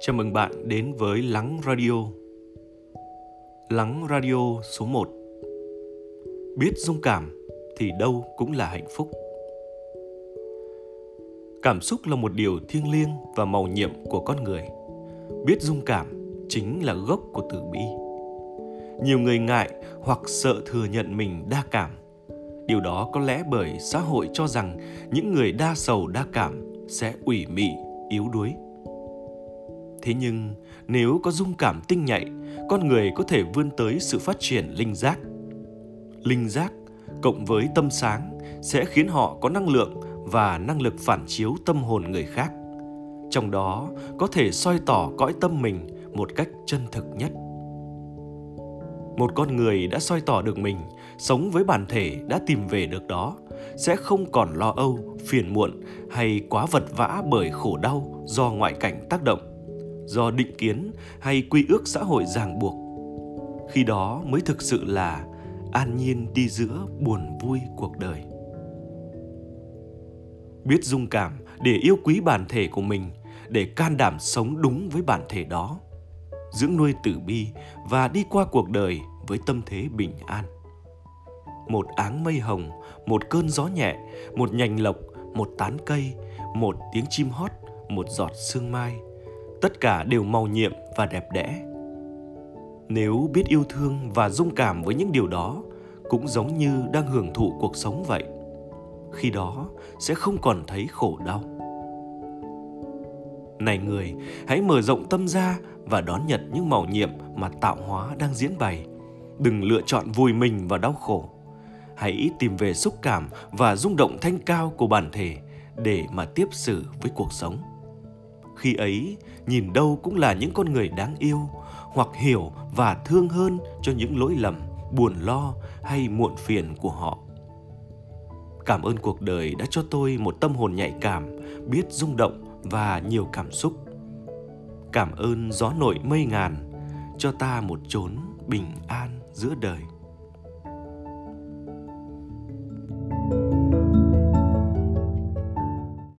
Chào mừng bạn đến với Lắng Radio. Lắng Radio số 1. Biết dung cảm thì đâu cũng là hạnh phúc. Cảm xúc là một điều thiêng liêng và màu nhiệm của con người. Biết dung cảm chính là gốc của từ bi. Nhiều người ngại hoặc sợ thừa nhận mình đa cảm. Điều đó có lẽ bởi xã hội cho rằng những người đa sầu đa cảm sẽ ủy mị, yếu đuối Thế nhưng, nếu có dung cảm tinh nhạy, con người có thể vươn tới sự phát triển linh giác. Linh giác cộng với tâm sáng sẽ khiến họ có năng lượng và năng lực phản chiếu tâm hồn người khác. Trong đó có thể soi tỏ cõi tâm mình một cách chân thực nhất. Một con người đã soi tỏ được mình, sống với bản thể đã tìm về được đó, sẽ không còn lo âu, phiền muộn hay quá vật vã bởi khổ đau do ngoại cảnh tác động do định kiến hay quy ước xã hội ràng buộc. Khi đó mới thực sự là an nhiên đi giữa buồn vui cuộc đời. Biết dung cảm để yêu quý bản thể của mình, để can đảm sống đúng với bản thể đó, dưỡng nuôi tử bi và đi qua cuộc đời với tâm thế bình an. Một áng mây hồng, một cơn gió nhẹ, một nhành lộc, một tán cây, một tiếng chim hót, một giọt sương mai tất cả đều màu nhiệm và đẹp đẽ. Nếu biết yêu thương và dung cảm với những điều đó, cũng giống như đang hưởng thụ cuộc sống vậy, khi đó sẽ không còn thấy khổ đau. Này người, hãy mở rộng tâm ra và đón nhận những màu nhiệm mà tạo hóa đang diễn bày. Đừng lựa chọn vùi mình vào đau khổ. Hãy tìm về xúc cảm và rung động thanh cao của bản thể để mà tiếp xử với cuộc sống khi ấy, nhìn đâu cũng là những con người đáng yêu, hoặc hiểu và thương hơn cho những lỗi lầm, buồn lo hay muộn phiền của họ. Cảm ơn cuộc đời đã cho tôi một tâm hồn nhạy cảm, biết rung động và nhiều cảm xúc. Cảm ơn gió nổi mây ngàn, cho ta một chốn bình an giữa đời.